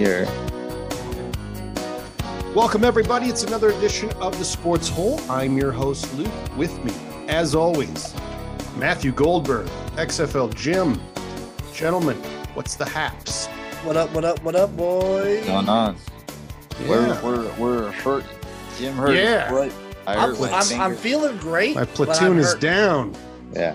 here. Welcome, everybody. It's another edition of the Sports Hole. I'm your host, Luke. With me, as always, Matthew Goldberg, XFL Jim. Gentlemen, what's the haps? What up? What up? What up, boy? What's going on? Yeah. We're we're we're hurt. Jim hurt. Yeah. What? I I'm, hurt I'm, I'm feeling great. My but I'm platoon is hurt. down. Yeah.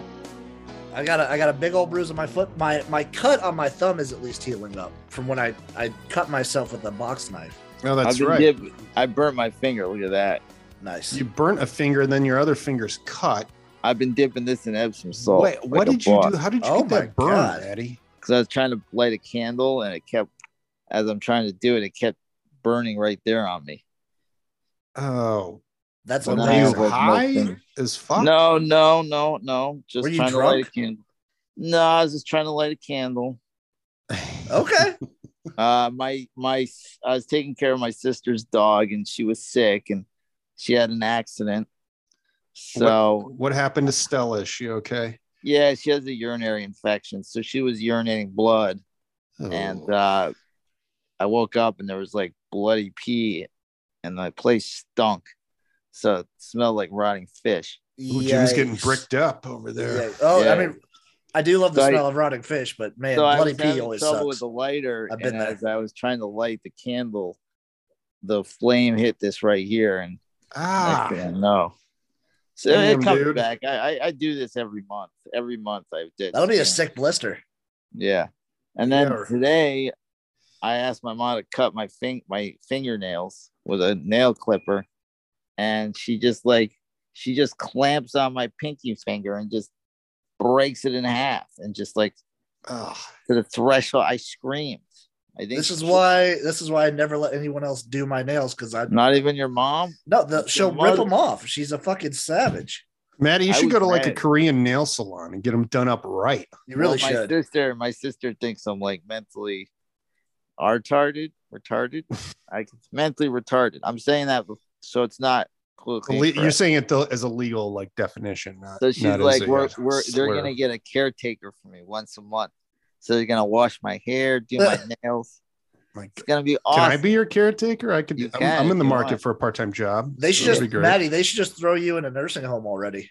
I got a I got a big old bruise on my foot. My my cut on my thumb is at least healing up from when I I cut myself with a box knife. Oh, that's right. dip- I burnt my finger. Look at that. Nice. You burnt a finger, and then your other finger's cut. I've been dipping this in Epsom salt. Wait, what did you do? How did you Oh get my that burn, God. Eddie? Because I was trying to light a candle and it kept, as I'm trying to do it, it kept burning right there on me. Oh, That's Well, were now you I amazing. have no high finger. as fuck? No, no, no, no. Just Were you trying to light a candle. No, I was just trying to light a candle. Okay. Uh, my my, I was taking care of my sister's dog, and she was sick, and she had an accident. So What happened to Stella? Is she okay? yeah, she has a urinary infection, so she was urinating blood, and Oh. uh, I woke up and there was like bloody pee, and the place stunk, so it smelled like rotting fish. Ooh, Jim's getting bricked up over there. Yeah. Oh, I mean, I do love the So I- smell of rotting fish, but man, so I bloody was pee having always trouble sucks. with the lighter, I've been and there. as I was trying to light the candle, the flame hit this right here, and Ah, Next thing I know. So Damn, it comes dude. back. I, I I do this every month. Every month I did. That'll be a sick blister. Yeah. And then Yeah. today I asked my mom to cut my fing my fingernails with a nail clipper. And she just like she just clamps on my pinky finger and just breaks it in half and just like Ugh. to the threshold. I screamed. I think This is she- why this is why I never let anyone else do my nails because I not even your mom. no the, she'll your rip mother. them off. She's a fucking savage. Maddie, you I should go to like a. Korean nail salon and get them done up right. You really Well, my sister, my sister thinks I'm like mentally retarded, retarded. I mentally retarded. I'm saying that so it's not politically You're incorrect. saying it as a legal like definition. Not, So she's not like, a, we're, we're they're gonna get a caretaker for me once a month. So they're gonna wash my hair, do my nails. Like, It's gonna be awesome. can. I be your caretaker? I could. You I'm, I'm in the market want. for a part time job. They should that'd just, be great. Maddie. They should just throw you in a nursing home already.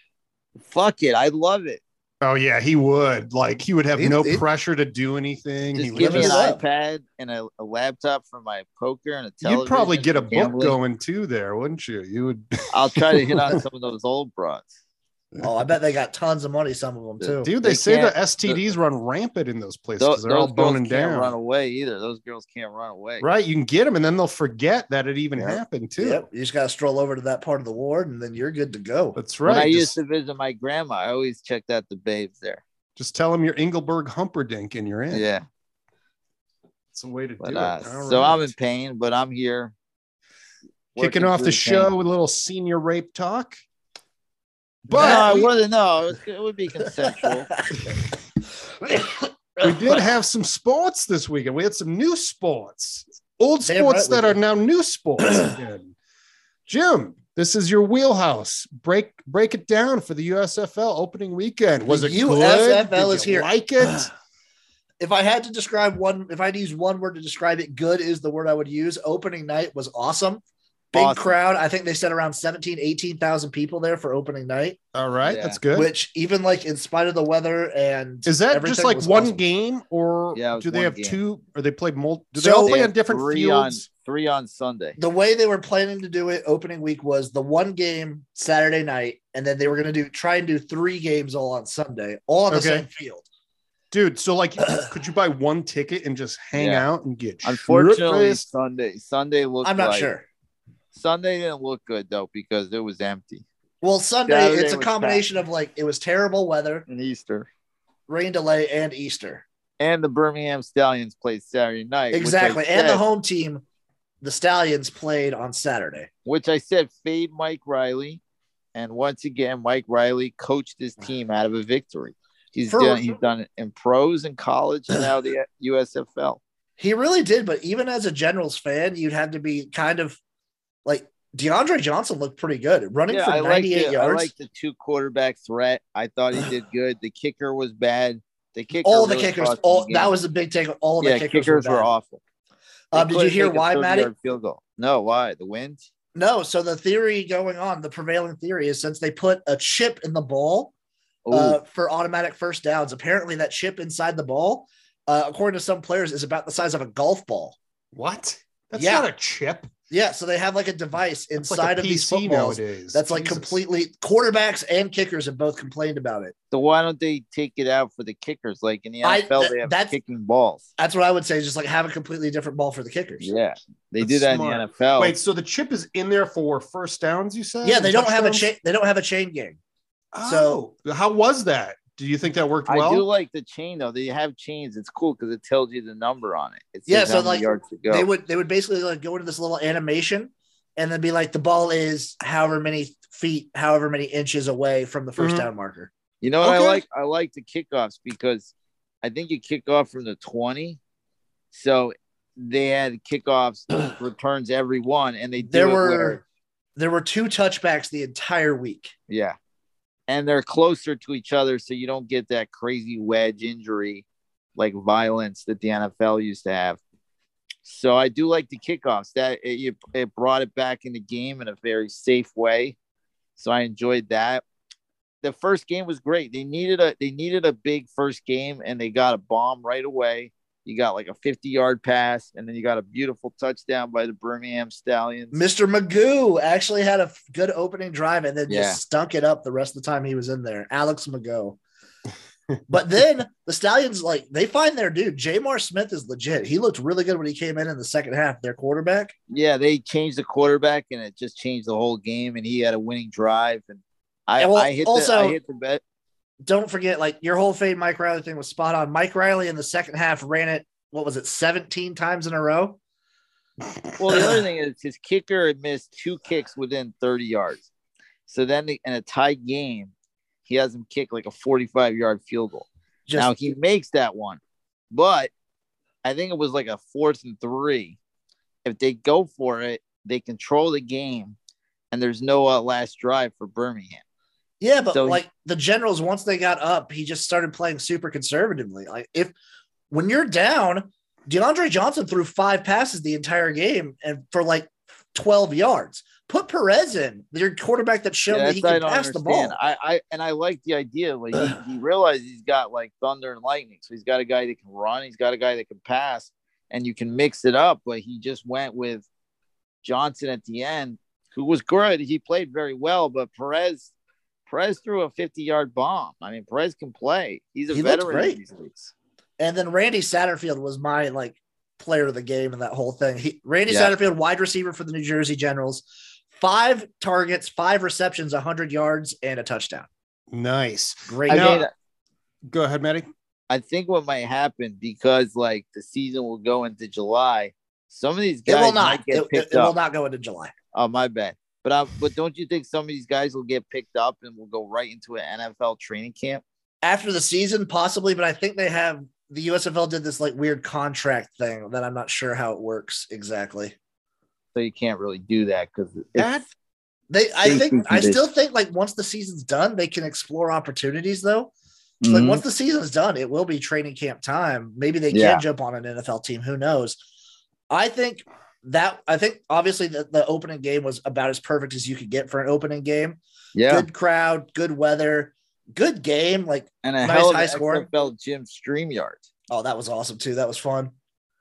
Fuck it, I love it. Oh yeah, he would. Like he would have He'd- no he'd- pressure to do anything. He Just would give me an up. iPad and a, a laptop for my poker and a You'd probably get a for book gambling. going too there, wouldn't you? You would. I'll try to hit on some of those old broads. Oh, I bet they got tons of money. Some of them too. Dude, they, They say the can't- STDs run rampant in those places Those, they're all those girls boning can't down. run away either. Those girls can't run away. Right, you can get them, and then they'll forget that it even Yeah. happened too. Yep. You just got to stroll over to that part of the ward, and then you're good to go. That's When I right. used to visit my grandma, I always checked out the babes there. just tell them you're Engelbert Humperdinck and you're in. Yeah. it's a way to But do uh, it. All so I'm in pain, but I'm here. kicking off through the pain. show with a little senior rape talk. No, But I we- wouldn't know. It, would be consensual. we did have some sports this weekend. We had some new sports, old sports right that are did. now new sports again. Jim, this is your wheelhouse. Break break it down for the USFL opening weekend. Was The it good? USFL Did is you here. Like it? if I had to describe one, if I had to use one word to describe it, good is the word I would use. Opening night was awesome. Big Awesome. crowd. I think they said around 17, 18,000 people there for opening night, All right, Yeah. that's good. which even like in spite of the weather and is that just like one awesome. game, or Yeah, do they have game. two? Or they play multiple? Do So- they all play have on different three on fields? three on Sunday. The way they were planning to do it opening week was the one game Saturday night, and then they were going to do try and do three games all on Sunday, all on the Okay. same field. Dude, so like, could you buy one ticket and just hang Yeah. out and get Unfortunately. Sunday Sunday looked. I'm not like- sure. Sunday didn't look good though because it was empty. Well, Sunday Saturday it's a was combination of like it was terrible weather, And Easter rain delay, and Easter. and the Birmingham Stallions played Saturday night. which I Exactly. And the home team, the Stallions played on Saturday. which I said fade Mike Riley, and once again Mike Riley coached his team out of a victory. He's For- done he's done it in pros and college and now the USFL. He really did, but even as a Generals fan, you'd have to be kind of like DeAndre Johnson looked pretty good, running Yeah, for I like 98 the, I yards. like the two quarterback threat. I thought he did good. The kicker was bad. The kicker all the really kickers, all the that was the big take. All of the yeah, kickers, kickers, were, were awful. Um, did you hear why, 30 Matty? Field goal. No, why? The wind? No, so the theory going on, the prevailing theory is since they put a chip in the ball uh, for automatic first downs, apparently that chip inside the ball, uh, according to some players, is about the size of a golf ball. What? That's Yeah. not a chip. Yeah, so they have like a device inside like a of these PC footballs nowadays. that's like Jesus. completely quarterbacks and kickers have both complained about it. so why don't they take it out for the kickers? Like in the I- NFL, th- they have that's- kicking balls. That's what I would say, just like have a completely different ball for the kickers. Yeah, they That's do that smart. in the NFL. Wait, so the chip is in there for first downs? You said? Yeah, they don't have a chain. They don't have a chain game. Oh, how was that? Do you think that worked well? I do like the chain though. They have chains. It's cool because it tells you the number on it. It Yeah, so, like, yards. They would they would basically like go into this little animation and then be like the ball is however many feet, however many inches away from the 1st Mhm. down marker. You know what Okay. I like? I like the kickoffs because I think you kick off from the 20. So they had kickoffs returns every one and they do There were where- there were two touchbacks the entire week. yeah. And they're closer to each other so you don't get that crazy wedge injury like violence that the NFL used to have. So I do like the kickoffs. That it, it brought it back in the game in a very safe way. So I enjoyed that. The first game was great. They needed a they needed a big first game and they got a bomb right away. You got like a 50 yard pass and then you got a beautiful touchdown by the Birmingham Stallions. Mr. Magoo actually had a good opening drive and then Yeah. just stunk it up the rest of the time he was in there. Alex McGough. but then the Stallions, like, they find their dude. J'Mar Smith is legit. He looked really good when he came in in the second half, their quarterback. Yeah, they changed the quarterback and it just changed the whole game and he had a winning drive and I, And well, I hit the I hit the bet. Don't forget, like, your whole fade Mike Riley thing was spot on. Mike Riley in the second half ran it, what was it, 17 times in a row? Well, the other thing is his kicker had missed two kicks within 30 yards. So then in a tied game, he has him kick like a 45 yard field goal. Just now he makes that one, but I think it was like a fourth and three. If they go for it, they control the game, and there's no uh, last drive for Birmingham. Yeah, but So like the Generals, once they got up, he just started playing super conservatively. Like if when you're down, DeAndre Johnson threw five passes the entire game and for like 12 yards. Put Perez in, your quarterback that showed Yeah, that he that's what I can pass the ball. I, I and I like the idea. Like he, he realized he's got like thunder and lightning. So he's got a guy that can run, he's got a guy that can pass, and you can mix it up. But he just went with Johnson at the end, who was good. He played very well, but Perez Perez threw a 50 yard bomb. I mean, Perez can play. He's a He veteran great. in these leagues. And then Randy Satterfield was my like player of the game and that whole thing. He, Randy Yeah. Satterfield, wide receiver for the New Jersey Generals, five targets, five receptions, 100 yards, and a touchdown. Nice. Great. Now- mean, Go ahead, Maddie. I think what might happen because like the season will go into July. Some of these it guys will not. might get It, it- picked it will up. not go into July. Oh, my bad. But I, but don't you think some of these guys will get picked up and will go right into an NFL training camp? after the season, possibly, but I think they have the USFL did this like weird contract thing that I'm not sure how it works exactly. So you can't really do that because That They, I think, I still think like once the season's done, they can explore opportunities though. Mm-hmm. Like once the season's done, it will be training camp time. Maybe they can jump on an NFL team. Who knows? I think that I think obviously the, the opening game was about as perfect as you could get for an opening game. yeah, Good crowd, good weather, good game. Like, and a nice hell of high an score. XFL Jim stream yard. oh, that was awesome too. That was fun.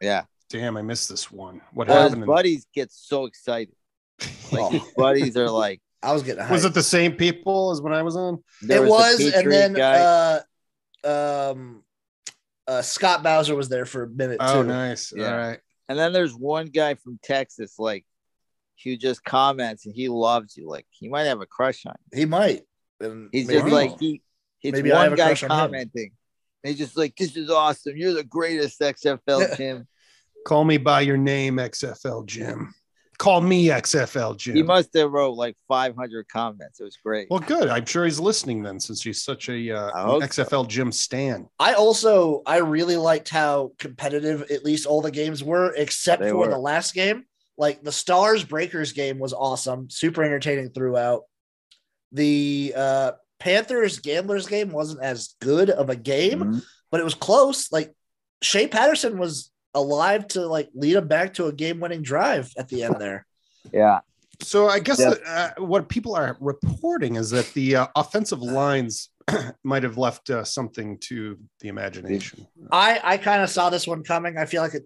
Yeah, damn, I missed this one. What well, happened? in- buddies get so excited. Like his buddies are like, I was getting hyped. was it the same people as when I was on? there it the was, and then guy. uh, um, uh, Scott Bowser was there for a minute Oh, too. nice. Yeah. All right. And then there's one guy from Texas, like who just comments and he loves you. Like he might have a crush on you. He might. And He's maybe- just like he. It's Maybe I have one a guy crush on commenting. He's just like, "This is awesome. You're the greatest XFL Jim." Call me by your name, XFL Jim. Call me XFL Jim. He must have wrote like 500 comments. It was great. well, good. I'm sure he's listening then, since he's such a uh, I hope so. XFL Jim stan. I also I really liked how competitive at least all the games were, except They for were. the last game. Like the Stars Breakers game was awesome, super entertaining throughout. The uh, Panthers Gamblers game wasn't as good of a game, Mhm. but it was close. Like Shea Patterson was alive to like lead them back to a game-winning drive at the end there. Yeah. So I guess Yeah. uh, what people are reporting is that the uh, offensive lines might have left uh, something to the imagination. I I kind of saw this one coming. I feel like it,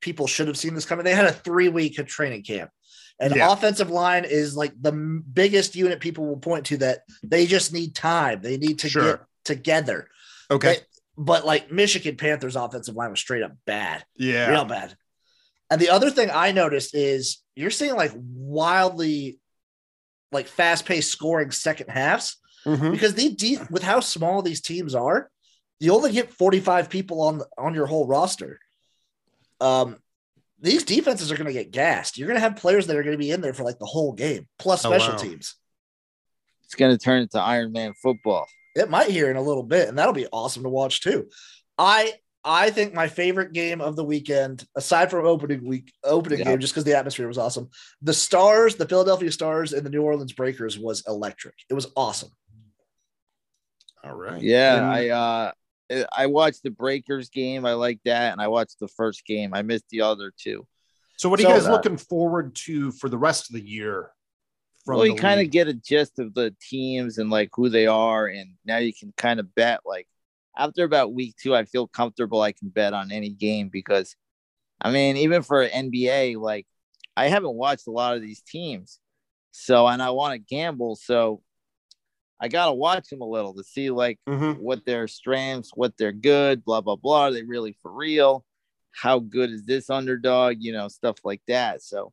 people should have seen this coming. They had a three week training camp, and Yeah. offensive line is like the biggest unit people will point to that they just need time. They need to Sure. get together. Okay. They- but like Michigan Panthers offensive line was straight up bad, yeah. real bad. And the other thing I noticed is you're seeing like wildly like fast paced scoring second halves Mhm. because the de- with how small these teams are, you only get 45 people on on your whole roster. Um, these defenses are going to get gassed. You're going to have players that are going to be in there for like the whole game, plus Oh, special wow. teams. It's gonna turn into Iron Man football. It might here in a little bit, and that'll be awesome to watch too. I I think my favorite game of the weekend, aside from opening week opening Yeah. game, just because the atmosphere was awesome, the Stars, the Philadelphia Stars, and the New Orleans Breakers was electric. It was awesome. All right. Yeah, And- I uh I watched the Breakers game. I like that, and I watched the first game. I missed the other two. so what are you So- guys looking forward to for the rest of the year? From well, you kind of get a gist of the teams and like who they are, and now you can kind of bet. Like after about week two, I feel comfortable. I can bet on any game because, I mean, even for NBA, like I haven't watched a lot of these teams, so and I want to gamble, so I gotta watch them a little to see like Mhm. what their strengths, what they're good, blah blah blah. Are they really for real? How good is this underdog? You know, stuff like that. So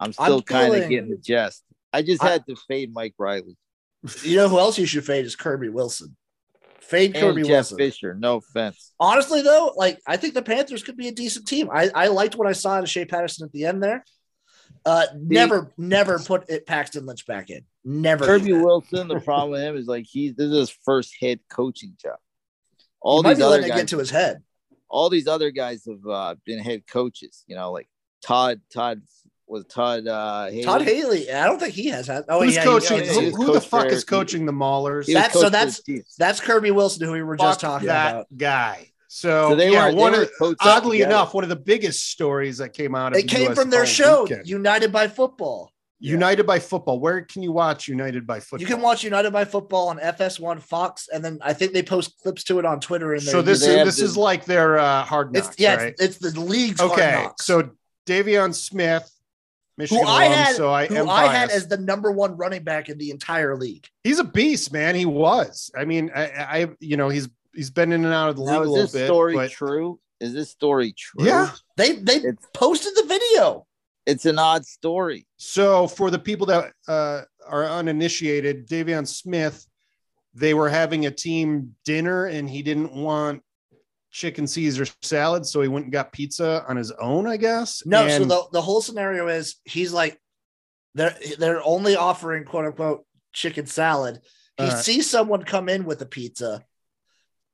I'm still kind of getting the gist. I just I- had to fade Mike Riley You know who else you should fade is Kirby Wilson. Fade and Kirby Jeff Wilson. Fisher. No offense. Honestly, though, like I think the Panthers could be a decent team. I, I liked what I saw in Shea Patterson at the end there. Uh, never, never put it Paxton Lynch back in. Never. Kirby. Wilson. The problem with him is like he's this is his first head coaching job. All these other letting it guys, get to his head. all these other guys have uh, been head coaches. You know, like Todd. Todd was Todd. Uh, Haley. Todd Haley, I don't think he has had. Oh, Who's yeah, coaching? he- yeah, who who the fuck is coaching the Maulers? That's- so coach for the that's- That's Kirby Wilson, who we were just Fuck talking that about. guy. So, So they yeah, were- one were of, oddly together. enough, one of the biggest stories that came out of It the came US from their show, weekend. United by Football. United by Football. Where can you watch United by Football? You can watch United by Football on FS1 Fox, and then I think they post clips to it on Twitter. And So this is this the- is like their uh, hard knocks, it's yeah, right? it's, it's the league's Hard Okay, Knocks. so Davion Smith, Michigan who I alum, had, so I who am I had as the number one running back in the entire league. he's a beast, man. He was. I mean, I, I you know, he's he's been in and out of the league Now a is this story but true? Is this story true? Yeah. They they It's posted the video. it's an odd story. So for the people that uh, are uninitiated, De'Veon Smith, they were having a team dinner and he didn't want chicken Caesar salad, so he went and got pizza on his own, I guess. No, so the, the whole scenario is he's like they're they're only offering quote unquote chicken salad. He Alright. sees someone come in with a pizza,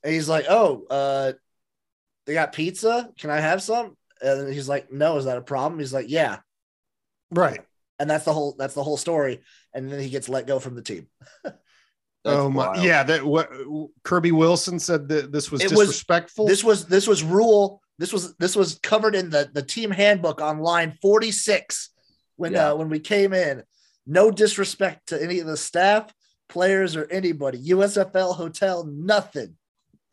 and he's like, "Oh, uh, they got pizza. Can I have some?" And he's like, "No, is that a problem?" He's like, "Yeah," right. and that's the whole that's the whole story. And then he gets let go from the team. That's oh my, wild. yeah. That what Kirby Wilson said that this was It was- disrespectful. This was this was rule. This was this was covered in the the team handbook on line forty six when Yeah. uh, when we came in. No disrespect to any of the staff, players, or anybody. USFL hotel, nothing.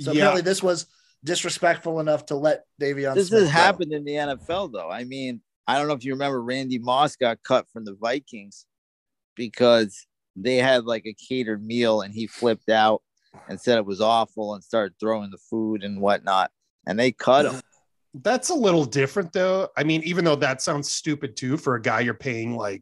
So yeah. apparently this was disrespectful enough to let De'Veon. This Smith has go. happened in the NFL though. I mean, I don't know if you remember Randy Moss got cut from the Vikings because they had like a catered meal and he flipped out and said it was awful and started throwing the food and whatnot. And they cut him. That's a little different, though. I mean, even though that sounds stupid too for a guy you're paying like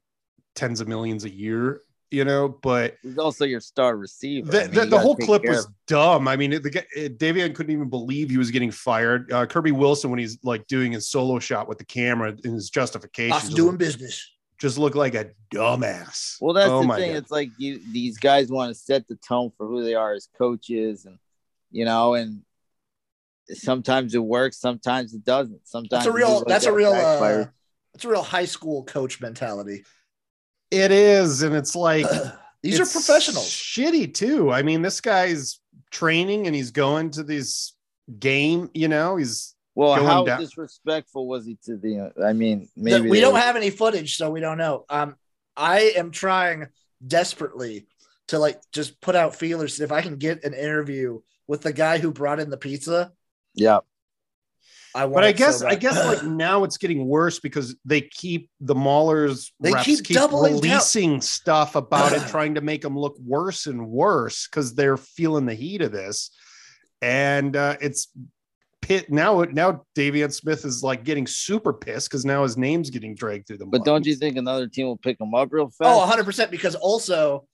tens of millions a year, you know, but He's also your star receiver. the, I mean, the, the whole clip was of dumb. I mean, the guy, uh, De'Veon couldn't even believe he was getting fired. Uh, Kirby Wilson, when he's like doing his solo shot with the camera in his justification, Us just, doing business. Just look like a dumbass. Well, that's Oh the thing. God. It's like you these guys want to set the tone for who they are as coaches, and you know, and sometimes it works, sometimes it doesn't. Sometimes That's a it real. looks like That's a real. Uh, that's a real high school coach mentality. It is, and it's like These are professionals. Shitty too. I mean, this guy's training and he's going to these game. You know, he's Well, Going how down- disrespectful was he to the? I mean, The- maybe we don't were- have any footage, so we don't know. Um, I am trying desperately to like just put out feelers. If I can get an interview with the guy who brought in the pizza, Yeah, I want. But I it so guess I guess like now it's getting worse because they keep the Maulers They keep keep, doubling down. releasing stuff about it, trying to make them look worse and worse because they're feeling the heat of this, and uh, it's pit now. Now De'Veon Smith is like getting super pissed because now his name's getting dragged through the. but mud. don't you think another team will pick him up real oh, fast? Oh, 100% because also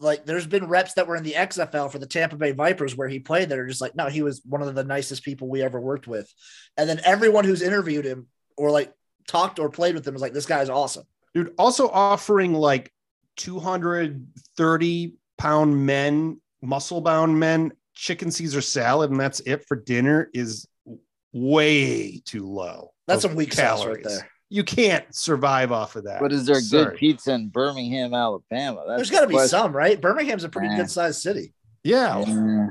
like there's been reps that were in the XFL for the Tampa Bay Vipers where he played that are just like no, he was one of the nicest people we ever worked with. And then everyone who's interviewed him or like talked or played with him is like this guy's awesome. dude? Also offering like two hundred thirty pound men, muscle bound men, chicken Caesar salad, and that's it for dinner is way too low. That's of some weak sauce right there. You can't survive off of that. But is there Sorry. good pizza in Birmingham, Alabama? That's There's got to the be some, right? Birmingham's a pretty Yeah. good sized city. Yeah. Yeah.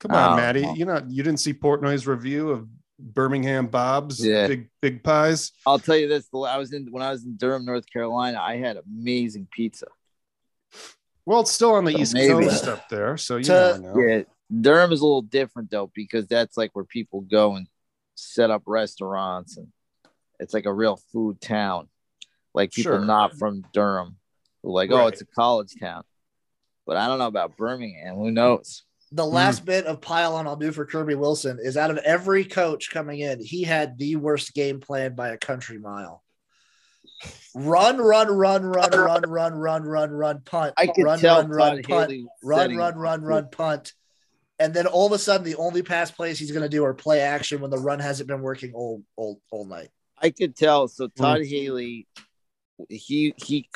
Come on, Oh, Maddie. well. You know, you didn't see Portnoy's review of Birmingham Bob's Yeah. big big pies. I'll tell you this: I was in when I was in Durham, North Carolina. I had amazing pizza. Well, it's still on the So East maybe. Coast up there, so you To- never know. Yeah, Durham is a little different though because that's like where people go and set up restaurants, and it's like a real food town. Like people Sure. not from Durham, who are like, oh, it's a college town. But I don't know about Birmingham. Who knows? The hmm. last bit of pile on I'll do for Kirby Wilson is out of every coach coming in, he had the worst game plan by a country mile. Run, run, run, run, run, run, run, run, run, punt. I run, tell run, run, punt. Run, run, run, run, punt. And then all of a sudden, the only pass plays he's going to do are play action when the run hasn't been working all all all night. I could tell. So Hmm. Todd Haley, he he,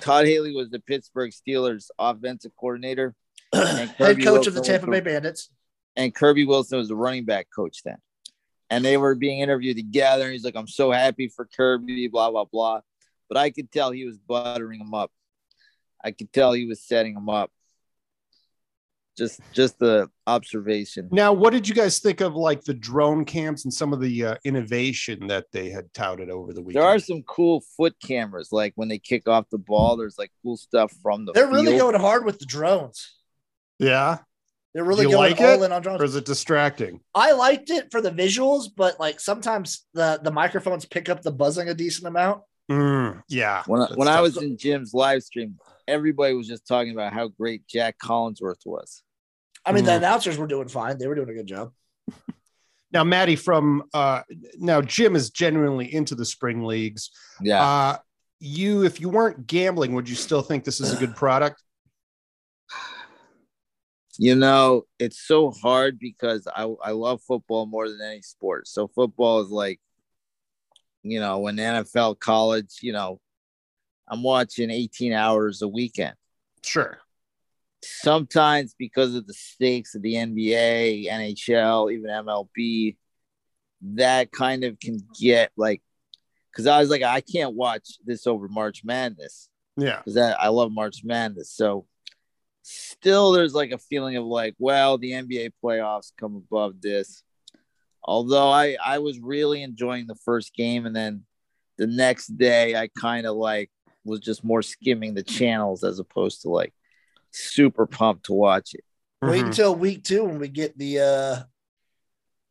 Todd Haley was the Pittsburgh Steelers offensive coordinator, And Head coach of the Tampa Bay Bandits. and Kirby Wilson was the running back coach then. And they were being interviewed together. And he's like, I'm so happy for Kirby, blah, blah, blah. But I could tell he was buttering him up. I could tell he was setting him up. Just just the observation. Now, what did you guys think of like the drone camps and some of the uh, innovation that they had touted over the weekend? There are some cool foot cameras, like when they kick off the ball, there's like cool stuff from the They're really going hard with the drones. yeah, They're really you going like all it? in on drones. or is it distracting? I liked it for the visuals, but like sometimes the the microphones pick up the buzzing a decent amount. Mm, yeah. when I, that's when I was in Jim's live stream, everybody was just talking about how great Jack Collinsworth was. I mean, the Mm. announcers were doing fine; they were doing a good job. now, Maddie from uh, now Jim is genuinely into the spring leagues. Yeah. Uh, you, if you weren't gambling, would you still think this is a good product? You know, it's so hard because I I love football more than any sport. So football is like, you know, when NFL, college, you know, I'm watching 18 hours a weekend. Sure. Sometimes because of the stakes of the NBA, NHL, even MLB, that kind of can get like, because I was like, I can't watch this over March Madness Yeah. because I love March Madness. So still there's like a feeling of like, well, the NBA playoffs come above this. Although I I was really enjoying the first game and then the next day I kind of like was just more skimming the channels as opposed to like super pumped to watch it. Wait Mhm. until week two when we get the uh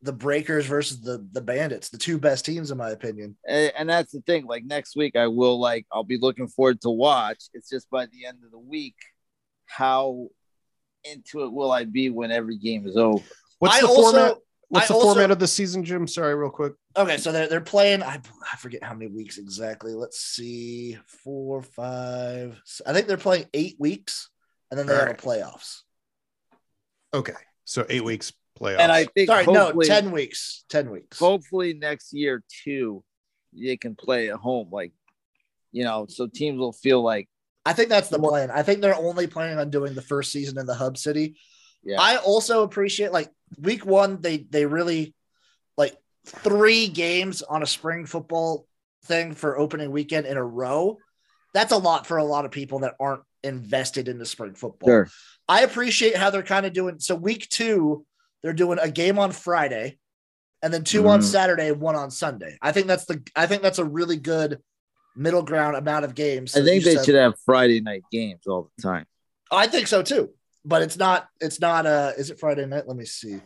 the Breakers versus the the Bandits, the two best teams in my opinion. And, and that's the thing. Like next week, I will like I'll be looking forward to watch. It's just by the end of the week, how into it will I be when every game is over? What's I the also- format? What's I the also- format of the season, Jim? Sorry, real quick. Okay, so they're they're playing. I I forget how many weeks exactly. Let's see, four, five. I think they're playing eight weeks, and then they All have right. a playoffs. Okay, so eight weeks playoffs. And I think Sorry, no, ten weeks. Ten weeks. hopefully next year too, they can play at home. Like, you know, so teams will feel like, I think that's the More- plan. I think they're only planning on doing the first season in the hub city. yeah, I also appreciate like week one, they they really like three games on a spring football thing for opening weekend in a row. That's a lot for a lot of people that aren't invested in the spring football. sure. I appreciate how they're kind of doing. So week two, they're doing a game on Friday, and then two on Mm. Saturday, one on Sunday. I think that's the I think that's a really good middle ground amount of games. I think they said- should have Friday night games all the time. I think so too. But it's not it's not uh is it Friday night? Let me see.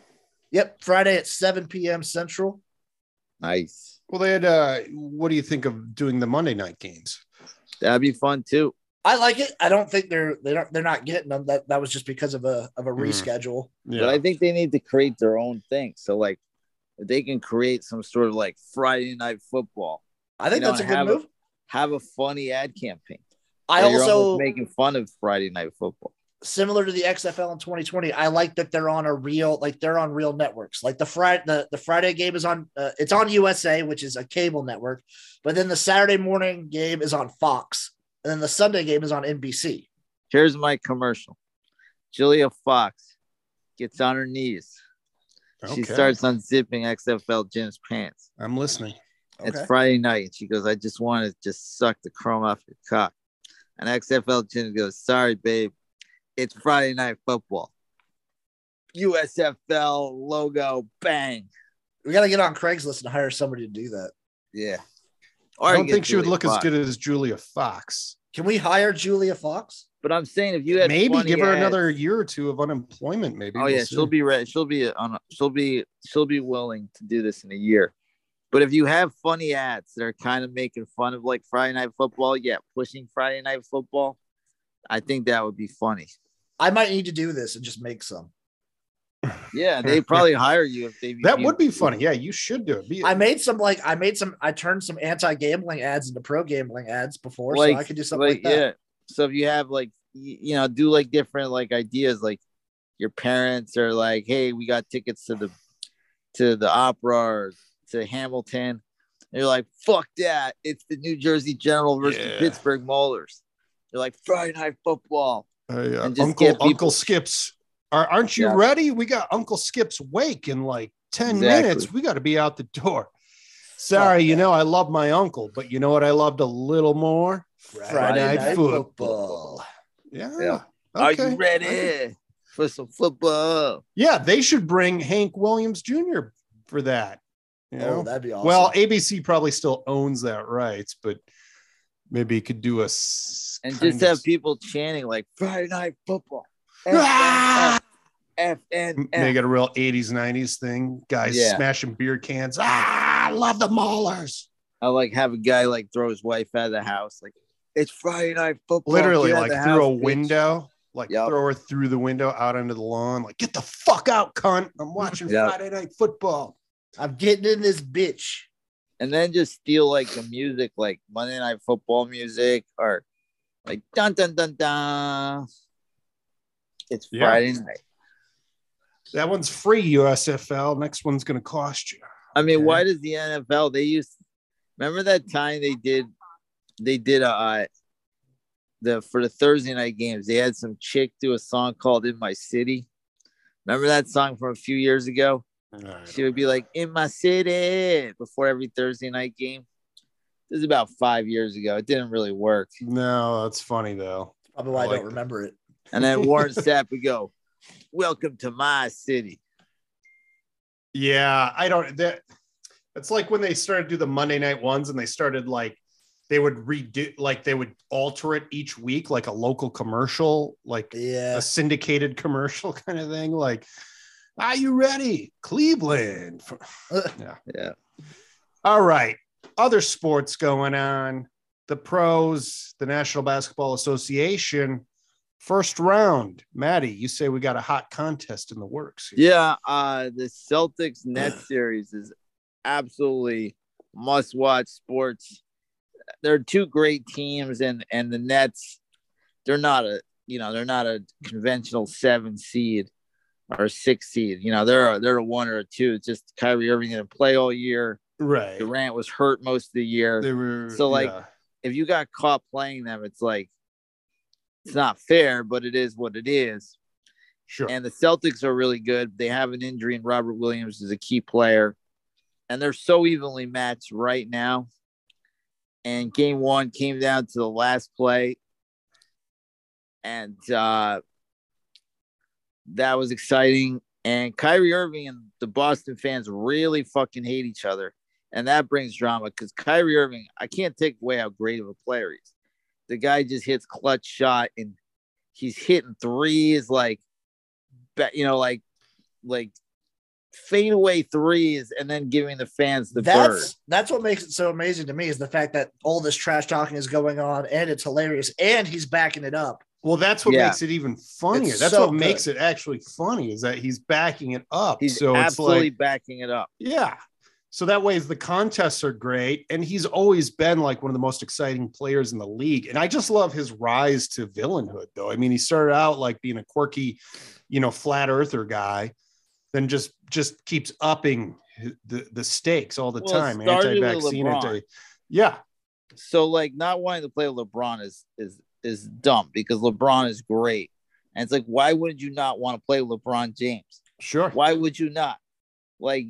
Yep, Friday at 7 p.m. Central. Nice. Well, they had. Uh, what do you think of doing the Monday night games? That'd be fun too. I like it. I don't think they're they don't they're not getting them. That that was just because of a of a Mm. reschedule. But I think they need to create their own thing. So like if they can create some sort of like Friday night football. I think You know, that's a good have move. Have a funny ad campaign. I also making fun of Friday night football. Similar to the XFL in 2020. I like that they're on a real like they're on real networks. Like the Friday the, the Friday game is on uh, it's on USA, which is a cable network, but then the Saturday morning game is on Fox, and then the Sunday game is on NBC. Here's my commercial. Julia Fox gets on her knees. She starts unzipping XFL Jim's pants. I'm listening. It's Friday night, and she goes, "I just want to just suck the chrome off your cock." And XFL Jim goes, "Sorry, babe, it's Friday night football." USFL logo, bang, We got to get on Craigslist and hire somebody to do that. yeah. I don't think she would Julia look as good as Julia Fox. Can we hire Julia Fox? But I'm saying if you had Maybe give her ads- another year or two of unemployment. Maybe. Oh We'll yeah, see. she'll be ready. She'll be on. She'll be. She'll be willing to do this in a year. But if you have funny ads that are kind of making fun of like Friday night football, yeah, pushing Friday night football, I think that would be funny. I might need to do this and just make some. Yeah, they probably hire you if they. That would be funny. Yeah, you should do it. Be, I made some like I made some I turned some anti-gambling ads into pro gambling ads before, Like- so I could do something like, that. Yeah. So if you have like you know do like different like ideas like your parents are like, hey, we got tickets to the to the opera or to Hamilton. And you're like, fuck that. It's the New Jersey General versus Yeah. Pittsburgh Maulers. You're like Friday night football. Uh. Uncle people- Uncle Skips. Are, aren't you Yeah. ready? We got Uncle Skip's wake in like 10 Exactly. minutes. We got to be out the door. Sorry, you know, I love my uncle, but you know what I loved a little more? Friday night football. Yeah. Yeah. Are you ready for some football? Yeah, they should bring Hank Williams Jr. for that. You know? Oh, that'd be awesome. Well, ABC probably still owns that rights, but maybe you could do a And just of- have people chanting like Friday night football. Ah! F N make it a real 80s 90s thing guys Yeah. smashing beer cans ah I love the maulers I like have a guy like throw his wife out of the house. Like it's Friday night football. literally like through a house, bitch." window like Yep. throw her through the window out onto the lawn like get the fuck out cunt i'm watching Yep. friday night football I'm getting in this bitch. And then just steal like the music, like Monday Night Football music, or like dun dun dun dun. It's Yeah. Friday night. that one's free usfl next one's gonna cost you I mean, Okay. why does the NFL? They used. Remember that time they did, they did a uh, the for the Thursday night games. They had some chick do a song called "In My City." Remember that song from a few years ago? She would be like "In My City" before every Thursday night game. This is about five years ago. It didn't really work. no that's funny though Probably why I, I like don't that. remember it. And then Warren Sapp would go, "Welcome to my city." Yeah, I don't. That it's like when they started to do the Monday night ones, and they started like they would redo, like they would alter it each week, like a local commercial, like Yeah. a syndicated commercial kind of thing. Like, are you ready, Cleveland? Yeah. yeah. All right, other sports going on. The pros, the National Basketball Association. First round, Maddie, you say we got a hot contest in the works. here. Yeah, uh the Celtics net series is absolutely must watch sports. They're two great teams and and the Nets they're not a you know, they're not a conventional 7 seed or 6 seed. You know, they're a, they're a 1 or a 2. It's just Kyrie Irving to play all year. Right. Durant was hurt most of the year. They were So, like, yeah. If you got caught playing them, it's like it's not fair, but it is what it is. sure. And the Celtics are really good. They have an injury, and Robert Williams is a key player. And they're so evenly matched right now. And game one came down to the last play. And uh, that was exciting. And Kyrie Irving and the Boston fans really fucking hate each other. And that brings drama because Kyrie Irving, I can't take away how great of a player he is. The guy just hits clutch shot and he's hitting threes like, you know, like, like fadeaway threes and then giving the fans the that's bird. that's what makes it so amazing to me is the fact that all this trash talking is going on and it's hilarious and he's backing it up. Well, that's what Yeah. makes it even funnier. It's that's so what good. makes it actually funny is that he's backing it up. He's so it's absolutely like, backing it up. yeah. So that way, the contests are great, and he's always been like one of the most exciting players in the league. And I just love his rise to villainhood, though. I mean, he started out like being a quirky, you know, flat earther guy, then just just keeps upping the the stakes all the Well, time. Anti-vaccine, anti. Yeah, So like not wanting to play LeBron is is is dumb because LeBron is great. And it's like, why would you not want to play LeBron James? sure. Why would you not? Like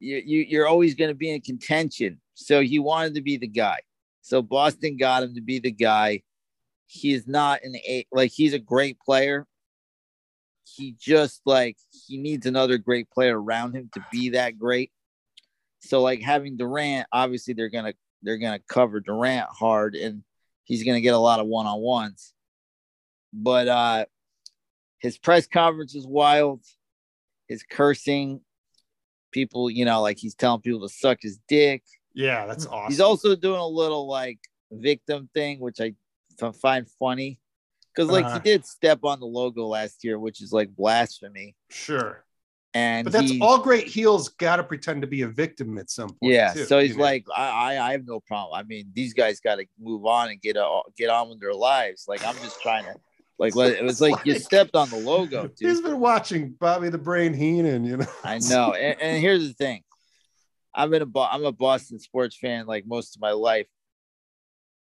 you, you you're always gonna be in contention. So he wanted to be the guy. So Boston got him to be the guy. He's not an a like he's a great player. He just like he needs another great player around him to be that great. So like having Durant, obviously they're gonna they're gonna cover Durant hard and he's gonna get a lot of one-on-ones. But uh his press conference is wild. His cursing, people, you know, like he's telling people to suck his dick. Yeah, that's awesome. He's also doing a little like victim thing, which I find funny. Because like Uh-huh. he did step on the logo last year, which is like blasphemy. sure. And But that's he- all great heels got to pretend to be a victim at some point. yeah. too, so he's know? like, I, I, I have no problem. I mean, these guys got to move on and get uh, get on with their lives. Like I'm just trying to, like, let, it was like you stepped on the logo, dude. He's been watching Bobby the Brain Heenan, you know. I know. And, and here's the thing. I've been a I'm a Boston sports fan like most of my life.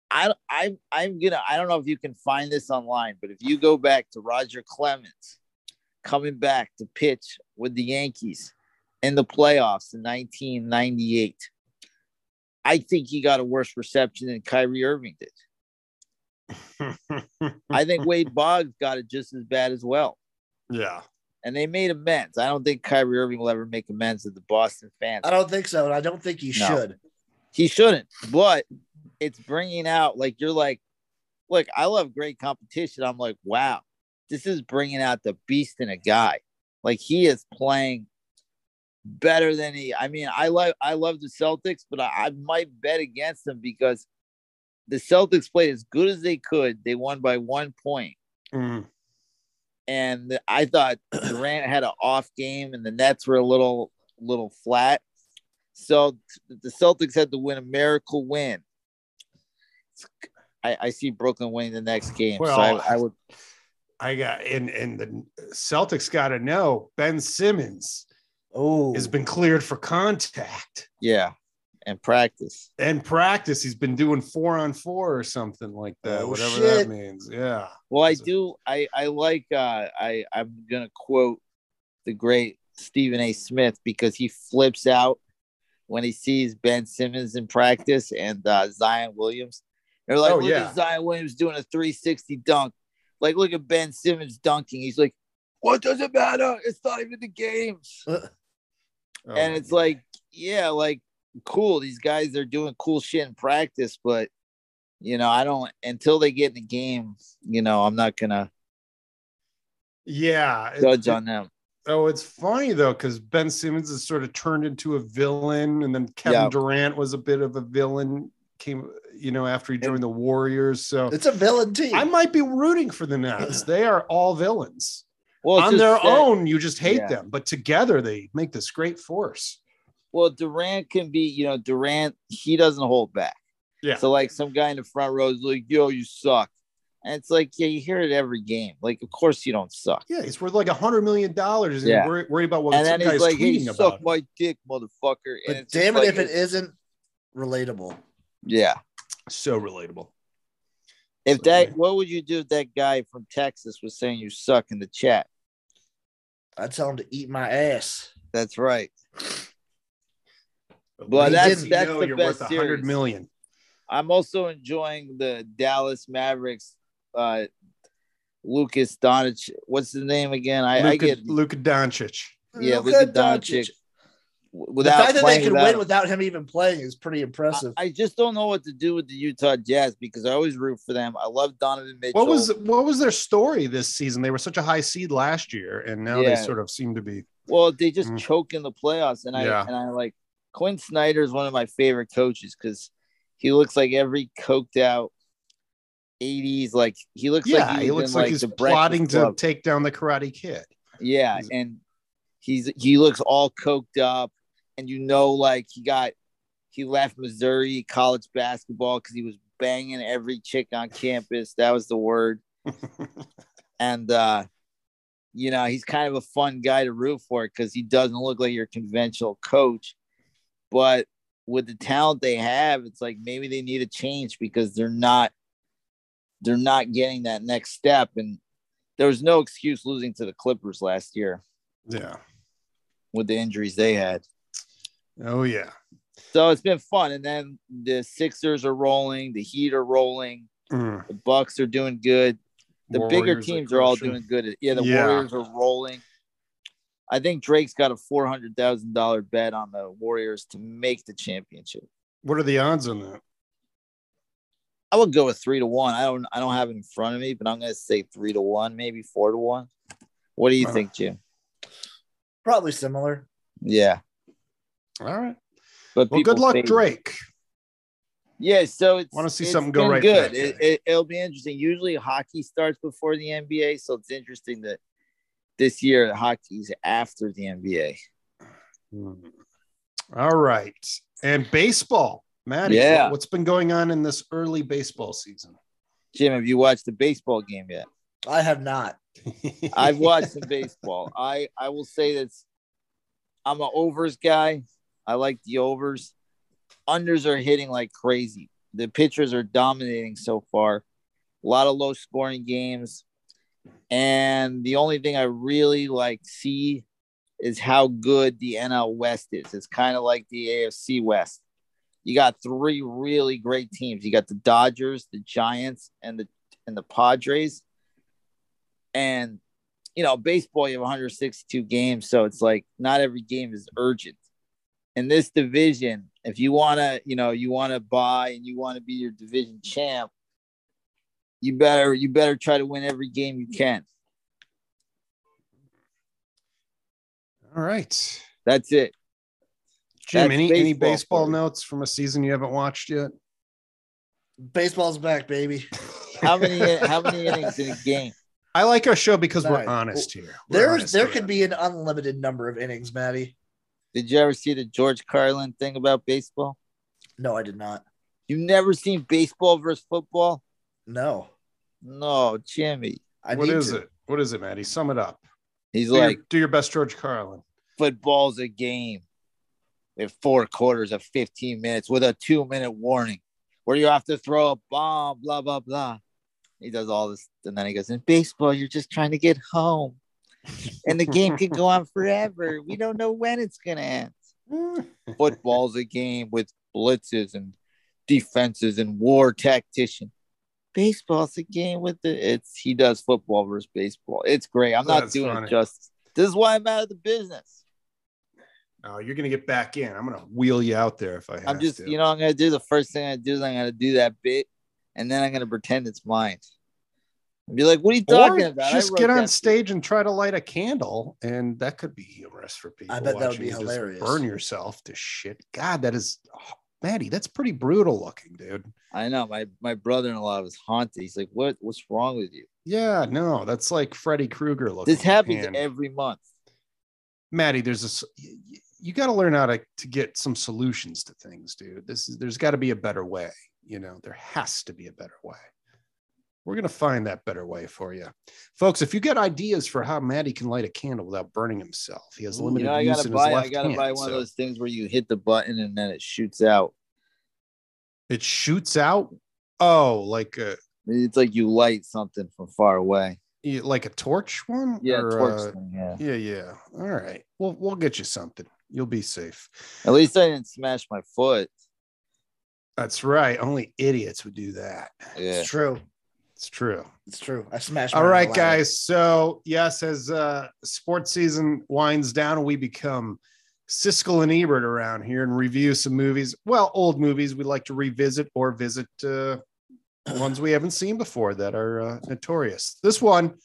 I I I'm gonna I don't know if you can find this online, but if you go back to Roger Clemens coming back to pitch with the Yankees in the playoffs in 1998, I think he got a worse reception than Kyrie Irving did. I think Wade Boggs got it just as bad as well yeah. and they made amends. I don't think Kyrie Irving will ever make amends to the Boston fans. I don't think so, and I don't think he No. should. He shouldn't, but it's bringing out like you're like, look, I love great competition. I'm like, wow, this is bringing out the beast in a guy. Like he is playing better than he. I mean, I love I love the Celtics, but I, I might bet against them because the Celtics played as good as they could. They won by one point. Mm. and I thought Durant had an off game, and the Nets were a little little flat. So the Celtics had to win a miracle win. I, I see Brooklyn winning the next game, so I, I would. I got and and the Celtics got to know Ben Simmons Oh, has been cleared for contact Yeah, and practice. and practice. He's been doing four on four or something like that, Oh, whatever shit. that means. Yeah. Well, I So- do. I I like. Uh, I I'm gonna quote the great Stephen A. Smith because he flips out when he sees Ben Simmons in practice and uh, Zion Williams. They're like, Oh, look yeah. at Zion Williams doing a 360 dunk. Like, look at Ben Simmons dunking. He's like, what does it matter? It's not even the games. Oh, and it's like, yeah, like cool. These guys are doing cool shit in practice, but you know, I don't until they get in the game. You know, I'm not gonna yeah. judge it- on them. Oh, it's funny though, because Ben Simmons has sort of turned into a villain, and then Kevin Yeah. Durant was a bit of a villain. Came, you know, after he joined the Warriors. So it's a villain team. I might be rooting for the Nets. They are all villains. Well, On their that- own, you just hate Yeah. them, but together they make this great force. Well, Durant can be, you know, Durant. He doesn't hold back. Yeah. So like some guy in the front row is like, "Yo, you suck," and it's like, yeah, you hear it every game. Like, of course you don't suck. Yeah, he's worth like a hundred million dollars, and Yeah. you're worried, worried about what and some then guy's he's like, "Hey, tweeting suck my dick, motherfucker." And but damn it like, if it isn't relatable. Yeah. So relatable. If So, that, yeah. what would you do if that guy from Texas was saying you suck in the chat? I tell him to eat my ass. That's right. But Well, that's- that's know the you're best worth a hundred series. million. I'm also enjoying the Dallas Mavericks. Uh, Lucas Doncic. What's his name again? I, I get Luka Doncic. yeah, Luka Luka Doncic. The Without fact that they playing could win him. without him even playing is pretty impressive. I, I just don't know what to do with the Utah Jazz because I always root for them. I love Donovan Mitchell. What was what was their story this season? They were such a high seed last year, and now they sort of seem to be. Well, they just Mm. choke in the playoffs, and I Yeah. and I like Quin Snyder is one of my favorite coaches because he looks like every coked out '80s like he looks Yeah, like he was looks in, like he's the Breakfast plotting to Club. take down the Karate Kid. yeah, he's- and he's he looks all coked up, and you know like he got he left Missouri college basketball because he was banging every chick on campus. That was the word. and uh you know he's kind of a fun guy to root for because he doesn't look like your conventional coach but with the talent they have it's like maybe they need a change because they're not they're not getting that next step and there was no excuse losing to the clippers last year yeah. with the injuries they had Oh yeah. so it's been fun and then the sixers are rolling the heat are rolling Mm. the bucks are doing good the bigger teams are all doing good. Yeah, the Yeah. Warriors are rolling. I think Drake's got a four hundred thousand dollar bet on the Warriors to make the championship. What are the odds on that? I would go with three to one. I don't I don't have it in front of me, but I'm gonna say three to one, maybe four to one. What do you Wow. think, Jim? Probably similar. Yeah, All right. but Well, good luck, fade- Drake. Yeah, so it's Wanna see something go right Good. It, guy. it, it'll be interesting. Usually, hockey starts before the NBA, so it's interesting that this year hockey's after the NBA. Hmm. All right. And baseball. Maddie, Yeah. what's been going on in this early baseball season? Jim, have you watched the baseball game yet? I have not. I've watched some baseball. I I will say that I'm an overs guy. I like the overs. Unders are hitting like crazy. The pitchers are dominating so far. A lot of low scoring games. And the only thing I really like see is how good the NL West is. It's kind of like the AFC West. You got three really great teams. You got the Dodgers, the Giants, and the and the Padres. And you know, baseball, you have 162 games, so it's like not every game is urgent. In this division, if you want to, you know, you want to buy and you want to be your division champ, you better you better try to win every game you can. All right. That's it. Jim, That's any, any baseball baseball for you. notes from a season you haven't watched yet? Baseball's back, baby. How many how many innings in a game? I like our show because we're Nice. honest here. We're There's honest there around could be an unlimited number of innings, Maddie. Did you ever see the George Carlin thing about baseball? No, I did not. You've never seen baseball versus football? No, No, Jimmy. I What need is to. it? What is it, Maddie? Sum it up. He's Do, like, your, do your best, George Carlin. football's a game. We have four quarters of 15 minutes with a two minute warning where you have to throw a bomb, blah, blah, blah. He does all this. And then he goes, In baseball, you're just trying to get home. And the game could go on forever. We don't know when it's going to end. Football's a game with blitzes and defenses and war tactician. Baseball's a game with the it's he does football versus baseball. It's great. I'm not That's doing funny. it justice. This is why I'm out of the business. Oh, you're gonna get back in. I'm gonna wheel you out there if I have I'm just, to. you know, I'm gonna do the first thing I do is I'm gonna do that bit, and then I'm gonna pretend it's mine. And be like, "What are you talking or about?" I just get on that stage and try to light a candle, and that could be humorous for people. I bet that would be you just hilarious. Burn yourself to shit. God, that is, oh, Maddie. That's pretty brutal looking, dude. I know my my brother-in-law was haunted. He's like, "What? What's wrong with you?" Yeah, no, that's like Freddy Krueger looking. This happens And, every month. Maddie. There's a. s- y- y- You got to learn how to to get some solutions to things, dude. This is there's got to be a better way. You know, there has to be a better way. We're gonna find that better way for you, folks. If you get ideas for how Maddie can light a candle without burning himself, he has You limited know, I use in his buy. left I gotta buy one of those things where you hit the button and then it shoots out. It shoots out. Oh, like a It's like you light something from far away. yeah, like a torch one. Yeah, Or, torch uh, thing, yeah. yeah, yeah. All right. We'll we'll get you something. You'll be safe. At least I didn't smash my foot. That's right. Only idiots would do that. Yeah. It's true. It's true. It's true. I smashed. All right, guys. So yes, as uh, sports season winds down, we become Siskel and Ebert around here and review some movies. Well, old movies we like to revisit or visit uh, ones we haven't seen before that are uh, notorious. This one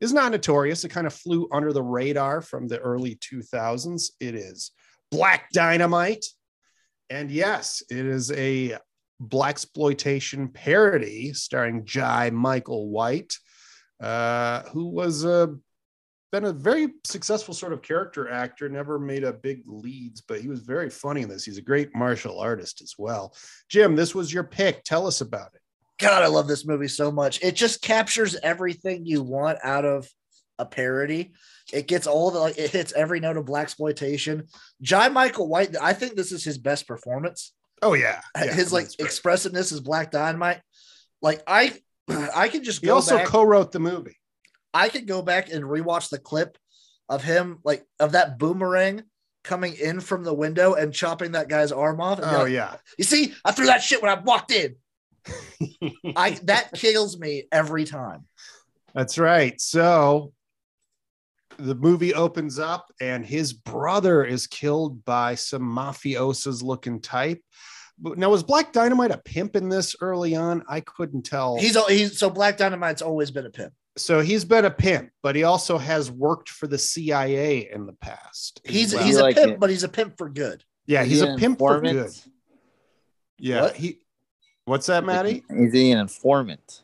is not notorious. It kind of flew under the radar from the early 2000s. It is Black Dynamite, and yes, it is a blaxploitation parody starring Jai Michael White, uh, who was a been a very successful sort of character actor, never made a big leads, but he was very funny in this. He's a great martial artist as well. Jim, this was your pick. Tell us about it. God, I love this movie so much. It just captures everything you want out of a parody. It gets all the it hits every note of blaxploitation. Jai Michael White, I think this is his best performance. Oh yeah, yeah his like expressiveness is Black Dynamite. Like I, I can just He also back. co-wrote the movie. I could go back and rewatch the clip of him, like of that boomerang coming in from the window and chopping that guy's arm off. Oh like, yeah, You see, I threw that shit when I walked in. I that kills me every time. That's right. So the movie opens up and his brother is killed by some mafiosos looking type. Now was Black Dynamite a pimp in this early on? I couldn't tell. He's he's so Black Dynamite's always been a pimp. so he's been a pimp, but he also has worked for the CIA in the past. He's well. he's a like pimp, it. but he's a pimp for good. yeah, Is he's he a an pimp for good. Yeah, What? he. What's that, Maddie? Is he an informant?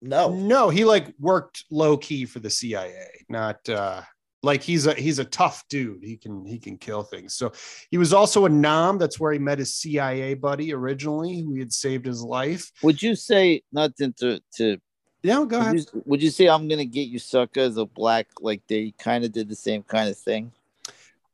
No, No, he like worked low key for the CIA, not uh like he's a he's a tough dude. He can he can kill things. So he was also a nom. That's where he met his CIA buddy originally, who he had saved his life. Would you say nothing to to? Yeah, go ahead. You, would you say I'm gonna get you sucker as a black? Like they kind of did the same kind of thing.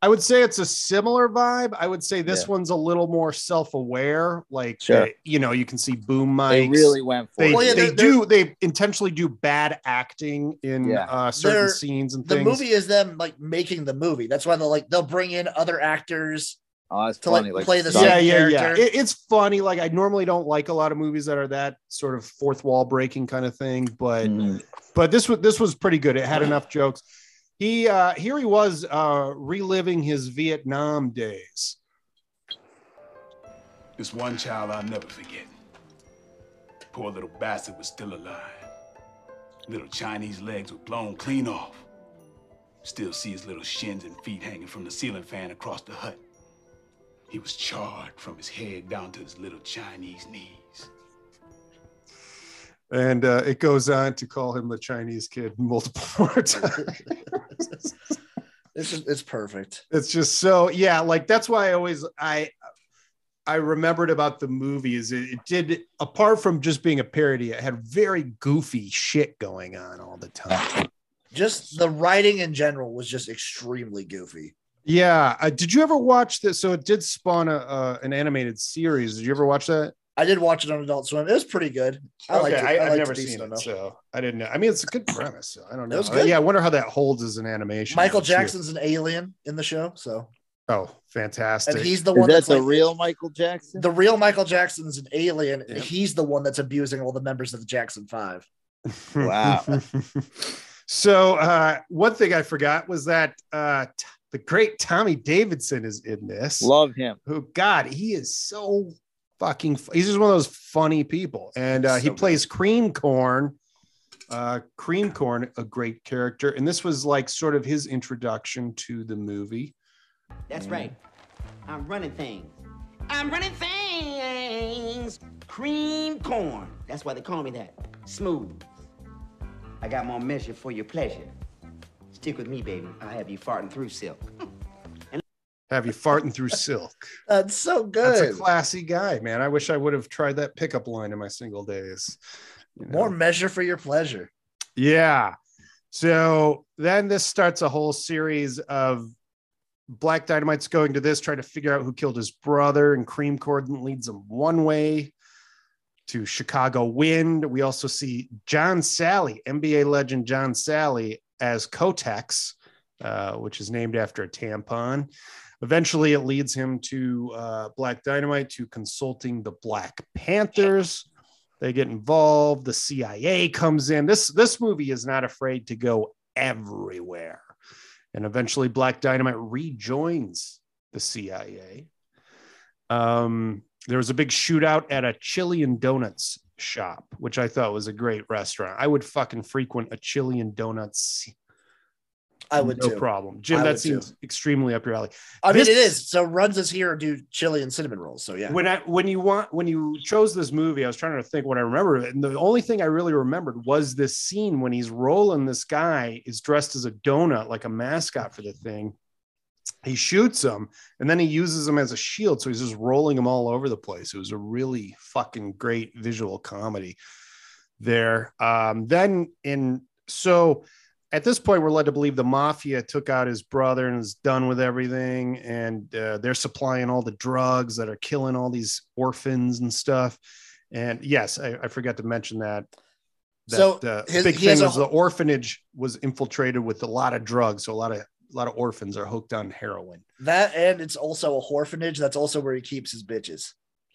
I would say it's a similar vibe. I would say this Yeah. one's a little more self-aware. Like Sure. uh, you know, you can see boom mics. They really went for they, it. Well, yeah, they they're- do they intentionally do bad acting in Yeah. uh certain They're- scenes and the things. movie is them like making the movie. That's why they'll like they'll bring in other actors. Oh, it's to, like, funny. Like, play the Sonic- yeah, same yeah, yeah. It, it's funny. Like I normally don't like a lot of movies that are that sort of fourth wall breaking kind of thing, but Mhm. but this was this was pretty good. It had enough jokes. He uh here he was uh reliving his Vietnam days. This one child I'll never forget. Poor little bastard was still alive. Little Chinese legs were blown clean off. Still see his little shins and feet hanging from the ceiling fan across the hut. He was charred from his head down to his little Chinese knees. And uh, it goes on to call him the Chinese kid multiple more times. It's just, it's perfect. it's just so yeah like that's why i always i i remembered about the movies it, it did apart from just being a parody it had very goofy shit going on all the time Just the writing in general was just extremely goofy. yeah uh, did you ever watch this so it did spawn a, uh, an animated series did you ever watch that I did watch it on Adult Swim. It was pretty good. I liked it. I, I have never seen it enough. so i didn't know i mean it's a good premise so i don't know It was good. yeah i wonder how that holds as an animation Michael Let's see. Jackson's an alien in the show, so oh fantastic and he's the Is one that that's the like, real Michael Jackson? the real Michael Jackson's an alien. Yeah. He's the one that's abusing all the members of the Jackson Five. Wow. so uh, one thing I forgot was that uh, t- the great Tommy Davidson is in this. Love him. Who God, he is so fucking. He's just one of those funny people, and uh, he good. plays Cream Corn. Uh, Cream Corn, a great character, and this was like sort of his introduction to the movie. That's right. I'm running things. I'm running things. Cream corn. That's why they call me that. Smooth. I got more measure for your pleasure. Stick with me, baby. I'll have you farting through silk. Have you farting through silk? That's so good. That's a classy guy, man. I wish I would have tried that pickup line in my single days. You know? More measure for your pleasure. Yeah. So then this starts a whole series of Black Dynamite's going to this, trying to figure out who killed his brother, and Cream Cordon leads them one way to Chicago Wind. We also see John Salley, NBA legend John Salley, as Kotex, uh, which is named after a tampon. Eventually, it leads him to uh, Black Dynamite to consulting the Black Panthers. They get involved. The CIA comes in. This this movie is not afraid to go everywhere. And eventually Black Dynamite rejoins the CIA. Um, there was a big shootout at a Chilean Donuts shop, which I thought was a great restaurant. I would fucking frequent a Chilean Donuts. I would no too. problem. Jim, I that would too. seems extremely up your alley. I mean, it is. So runs is here do chili and cinnamon rolls. So yeah. When I when you want when you chose this movie, I was trying to think what I remember, and the only thing I really remembered was this scene when he's rolling. This guy is dressed as a donut, like a mascot for the thing. He shoots him, and then he uses him as a shield, so he's just rolling him all over the place. It was a really fucking great visual comedy there. Um, then in so at this point, we're led to believe the mafia took out his brother and is done with everything, and uh, they're supplying all the drugs that are killing all these orphans and stuff. And yes, I, I forgot to mention that. that So uh, his- big thing a the orphanage was infiltrated with a lot of drugs, so a lot of a lot of orphans are hooked on heroin. That and it's also a orphanage. That's also where he keeps his bitches.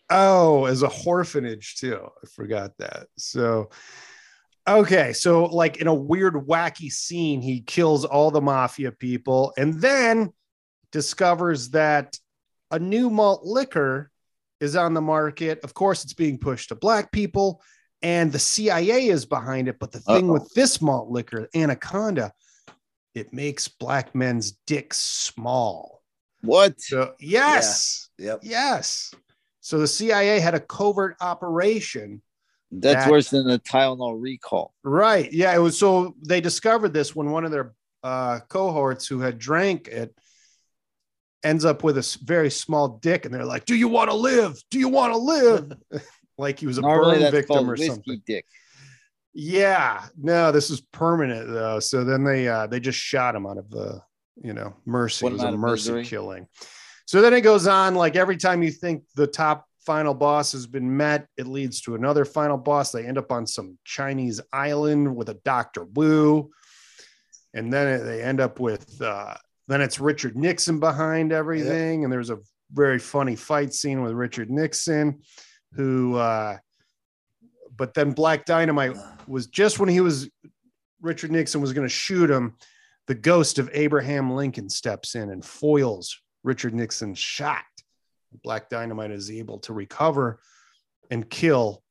Oh, as a orphanage too. I forgot that. So, okay, so like in a weird, wacky scene, he kills all the mafia people and then discovers that a new malt liquor is on the market. Of course, it's being pushed to black people, and the CIA is behind it. But the thing Uh-oh. with this malt liquor, Anaconda, it makes black men's dicks small. What? So, yes. Yep. Yes. So the CIA had a covert operation. That's That- worse than the Tylenol recall. Right. Yeah. It was so they discovered this when one of their uh, cohorts who had drank it ends up with a very small dick. And they're like, Do you want to live? Do you want to live? like he was a Normally burn victim or something. dick. Yeah. No, this is permanent though. So then they uh, they just shot him out of the you know mercy. Put It was a mercy misery. killing. So then it goes on like every time you think the top final boss has been met, it leads to another final boss. They end up on some Chinese island with a Doctor Wu, and then they end up with uh, then it's Richard Nixon behind everything, and there's a very funny fight scene with Richard Nixon, who. Uh, but then Black Dynamite was just when he was Richard Nixon was going to shoot him, the ghost of Abraham Lincoln steps in and foils Richard Nixon's shot. Black Dynamite is able to recover and kill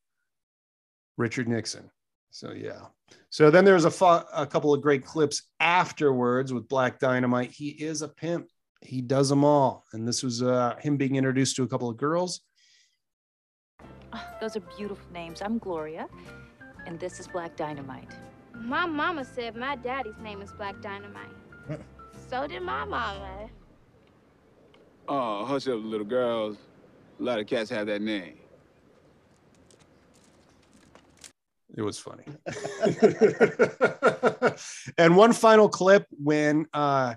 Richard Nixon. So yeah. So then there's a, fu- a couple of great clips afterwards with Black Dynamite. He is a pimp. He does them all. And this was uh, him being introduced to a couple of girls. Oh, those are beautiful names. I'm Gloria, and this is Black Dynamite. My mama said my daddy's name is Black Dynamite. so did my mama. Oh, hush up, little girls. A lot of cats have that name. It was funny. and one final clip when uh,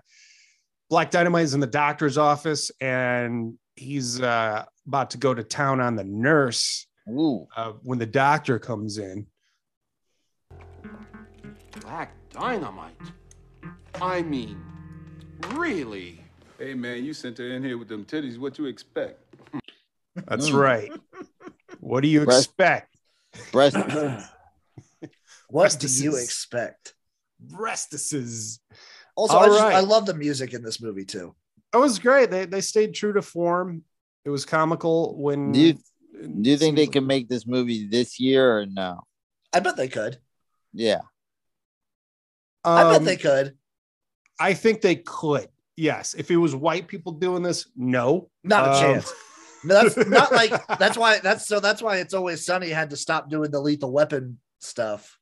Black Dynamite is in the doctor's office and he's uh, about to go to town on the nurse Ooh. uh, when the doctor comes in. Black dynamite. I mean, really? Hey, man, you sent her in here with them titties. What do you expect? That's Mm. right. What do you Breast- expect? Breast. what do you expect? Breastises. Also, All I, just, right. I love the music in this movie too. It was great. They, they stayed true to form. It was comical when. Do you, do you think they can make this movie this year or no? I bet they could. Yeah. I bet Um, they could. I think they could. Yes. If it was white people doing this, no. Not a Um, chance. No, that's not like that's why that's so that's why it's always sunny had to stop doing the lethal weapon stuff.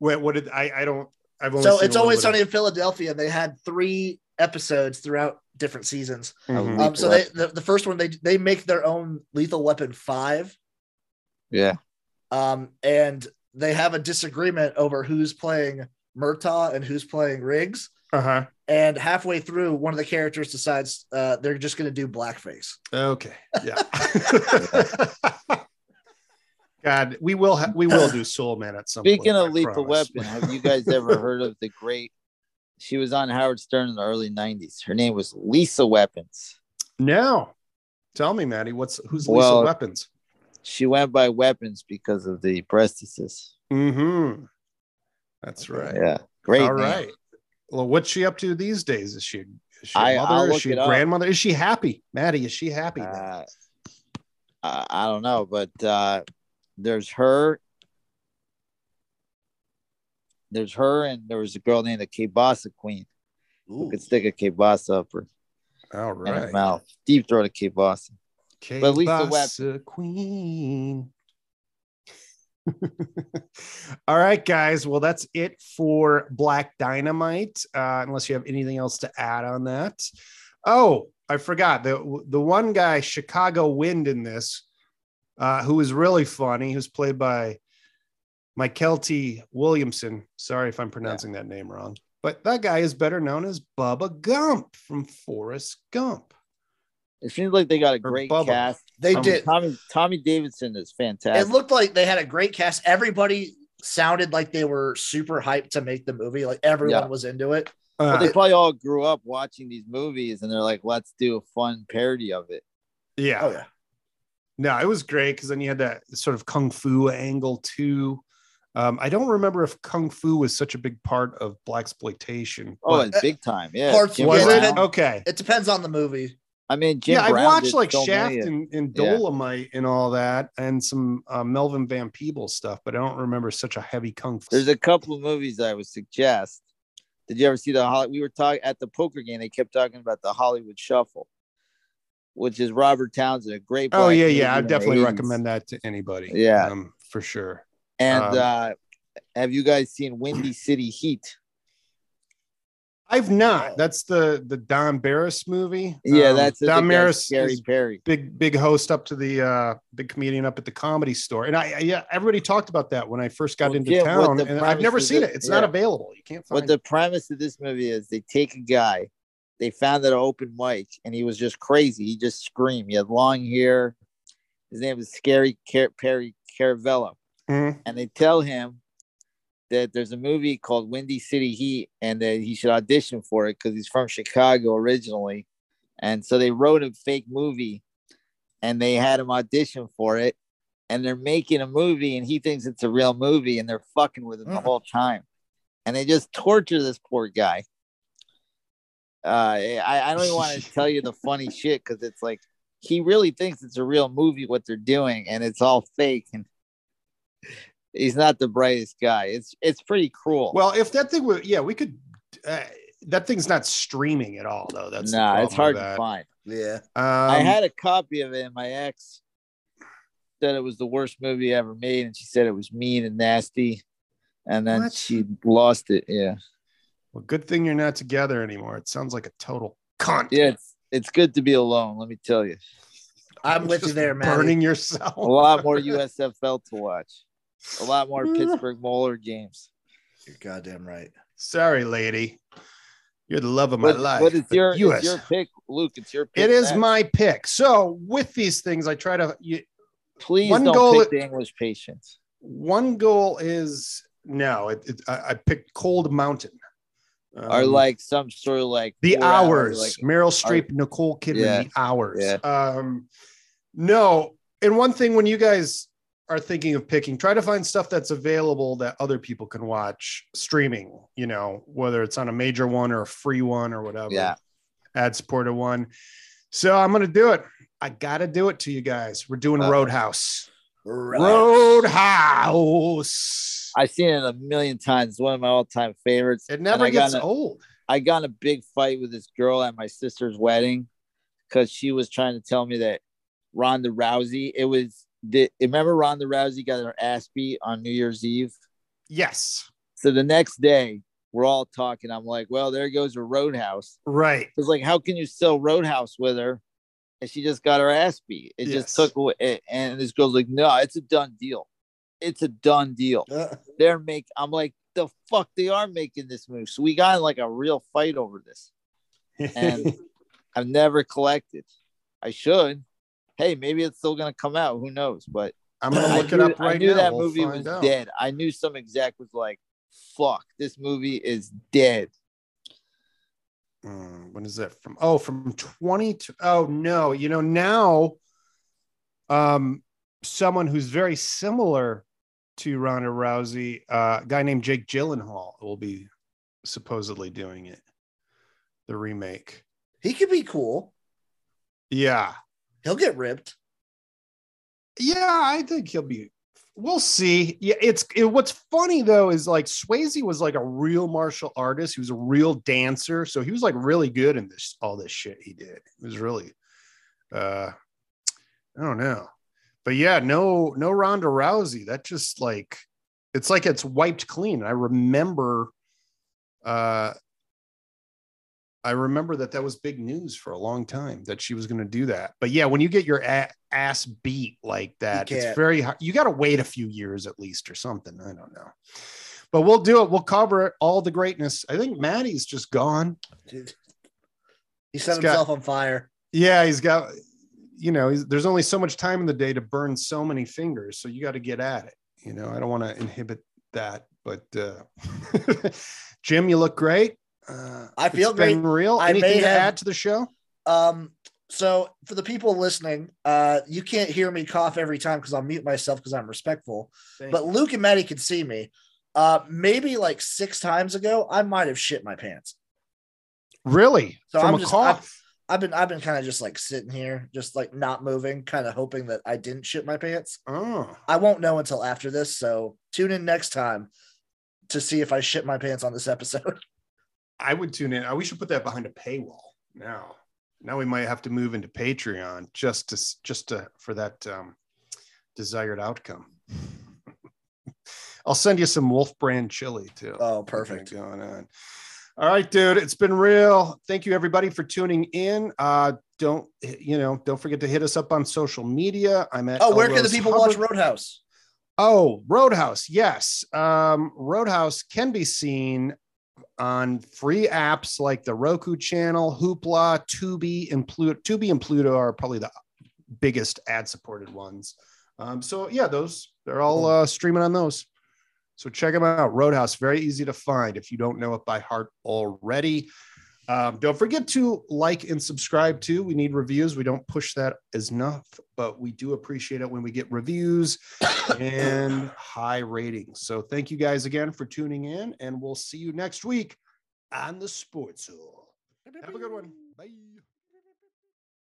Wait, what did I? I don't. I've only So seen it's always sunny in Philadelphia. They had three episodes throughout different seasons. of- Mhm. Um, so they the, the first one they they make their own lethal weapon five. Yeah. Um, and they have a disagreement over who's playing Murtaugh and who's playing Riggs. Uh-huh. And halfway through, one of the characters decides uh, they're just going to do blackface. Okay. Yeah. God, we will ha- we will do Soul Man at some Speaking point. of I Lethal promise. Weapon, have you guys ever heard of the great? She was on Howard Stern in the early '90s. Her name was Lisa Weapons. No. Tell me, Maddie, what's who's Lisa Well, Weapons? She went by weapons because of the breastises. Mm-hmm. That's right. Yeah, great. All name. right. Well, what's she up to these days? Is she, is she a I- mother? Is she a up. grandmother? Is she happy? Maddie, is she happy? Uh, I, don't know, but uh, there's her. There's her, and there was a girl named the Kibasa Queen who Ooh. could stick a Kibasa up her, All in her right. mouth, deep throat a Kibasa. But at least the Queen. All right, guys. Well, that's it for Black Dynamite. Uh, unless you have anything else to add on that. Oh, I forgot the the one guy, Chicago Wind, in this, uh, who was really funny, who's played by Michael. Williamson. Sorry if I'm pronouncing that name wrong, but that guy is better known as Bubba Gump from Forrest Gump. It seems like they got a great Bubba. cast. They Um, did. Tommy Tommy Davidson is fantastic. It looked like they had a great cast. Everybody sounded like they were super hyped to make the movie. Like everyone Yeah. was into it. Uh, Well, they probably all grew up watching these movies, and they're like, "Let's do a fun parody of it." yeah. Oh yeah. No, it was great because then you had that sort of kung fu angle too. Um, I don't remember if kung fu was such a big part of blaxploitation. Oh, but- it's big time. Yeah, Parts- Jim was it okay? It depends on the movie. I mean, Jim yeah, Brown watched like so Shaft and, and Yeah. Dolomite and all that, and some uh, Melvin Van Peebles stuff, but I don't remember such a heavy kung fu. There's a couple of movies I would suggest. Did you ever see the? We were talking at the poker game. They kept talking about the Hollywood Shuffle, which is Robert Townsend, a great. oh yeah, yeah, I definitely recommend that to anybody. Yeah. um, for sure. And Um, uh, have you guys seen Windy City Heat? I've not. That's the the Don Barris movie. Yeah, Um, that's. Don Barris. Scary is Perry. big big host up to the uh big comedian up at the comedy store and i I- yeah everybody talked about that when i first got Well, into Jim, town and i've never seen that- it it's not available you can't find. What the premise of this movie is they take a guy, they found at an open mic, and he was just crazy. He just screamed. He had long hair. His name was Scary Car- Perry Caravello. Mhm. And they tell him that there's a movie called Windy City Heat and that he should audition for it because he's from Chicago originally. And so they wrote a fake movie and they had him audition for it. And they're making a movie and he thinks it's a real movie and they're fucking with him the Mm. whole time. And they just torture this poor guy. Uh, I, I don't even want to tell you the funny shit because it's like he really thinks it's a real movie what they're doing and it's all fake and he's not the brightest guy. It's it's pretty cruel. well if that thing were yeah we could uh, that thing's not streaming at all though that's the nah, it's hard to find. Yeah. um, I had a copy of it, and my ex said it was the worst movie ever made, and she said it was mean and nasty. And then What? she lost it. Yeah, well good thing you're not together anymore it sounds like a total cunt yeah. It's it's good to be alone. Let me tell you, I'm with you there, man. burning yourself. a lot more USFL to watch, a lot more Pittsburgh Mauler games. You're goddamn right. sorry lady you're the love of my But, life but it's your US it's your pick, Luke. It's your pick. it is next. my pick so with these things i try to you, Please one don't goal- pick the English patients. one goal is no it, it, I, I picked cold mountain or Um, like some sort of like the four hours like meryl streep nicole kidman Yeah. the hours Yeah. um no and one thing when you guys are thinking of picking try to find stuff that's available that other people can watch streaming you know whether it's on a major one or a free one or whatever Yeah. ad supported one so i'm gonna do it i gotta do it to you guys we're doing Uh, roadhouse roadhouse I've seen it a million times. It's one of my all-time favorites. it never got gets a- old I got in a big fight with this girl at my sister's wedding because she was trying to tell me that Ronda Rousey. It was the remember Ronda Rousey got her ass beat on New Year's Eve. yes So the next day we're all talking. I'm like, well, there goes her Roadhouse. right It's like, how can you sell Roadhouse with her? And she just got her ass beat. It Yes. just took away. it- And this girl's like, no, it's a done deal. It's a done deal. Uh, They're make. I'm like, the fuck, they are making this move. So we got in like a real fight over this. And I've never collected. I should. Hey, maybe it's still gonna come out. Who knows? But i'm gonna I look it up right now. I knew now that We'll movie was out. dead. I knew some exec was like, "Fuck, this movie is dead." Mm, when is that from? Oh, from 20 to oh no, you know now um someone who's very similar to Ronda Rousey, uh, a guy named Jake Gyllenhaal will be supposedly doing it, the remake. He could be cool. Yeah. He'll get ripped. Yeah, I think he'll be. We'll see. Yeah, it's it, what's funny though is like Swayze was like a real martial artist. He was a real dancer, so he was like really good in this all this shit he did. It was really, uh, I don't know, but yeah, no, no Ronda Rousey. That just like it's like it's wiped clean. I remember, uh, I remember that that was big news for a long time that she was going to do that. But yeah, when you get your a- ass beat like that, it's very hard. You got to wait a few years at least or something. I don't know. But we'll do it. We'll cover it, all the greatness. I think Maddie's just gone. Dude. He set He's got- himself on fire. Yeah, he's got, you know, he's, there's only so much time in the day to burn so many fingers. So you got to get at it. You know, I don't want to inhibit that. But uh, Jim, you look great. Uh, I feel it's been great. real. I Anything may to have- add to the show? Um, so for the people listening, uh, you can't hear me cough every time because I'll mute myself because I'm respectful. But Luke and Maddie can see me. Uh, maybe like six times ago, I might have shit my pants. Really? So From I'm a just cough? I've, I've been I've been kind of just like sitting here, just like not moving, kind of hoping that I didn't shit my pants. oh, I won't know until after this, so tune in next time to see if I shit my pants on this episode. I would tune in. We should put that behind a paywall now. Now we might have to move into Patreon just to just to for that um, desired outcome. I'll send you some Wolf Brand chili too. Oh, perfect. going on. All right, dude. It's been real. Thank you everybody for tuning in. Uh, don't you know? Don't forget to hit us up on social media. I'm at Oh, where can the people Hubbard. watch Roadhouse? Oh, Roadhouse. Yes. Um, Roadhouse can be seen on free apps like the Roku channel, Hoopla, Tubi, and Pluto. Tubi and Pluto are probably the biggest ad supported ones. Um, so yeah, those they're all uh, streaming on those. So check them out. Roadhouse, very easy to find if you don't know it by heart already. Um, don't forget to like and subscribe too. We need reviews. We don't push that as enough, but we do appreciate it when we get reviews and high ratings. So thank you guys again for tuning in, and we'll see you next week on the Sports Hall. Have a good one. Bye.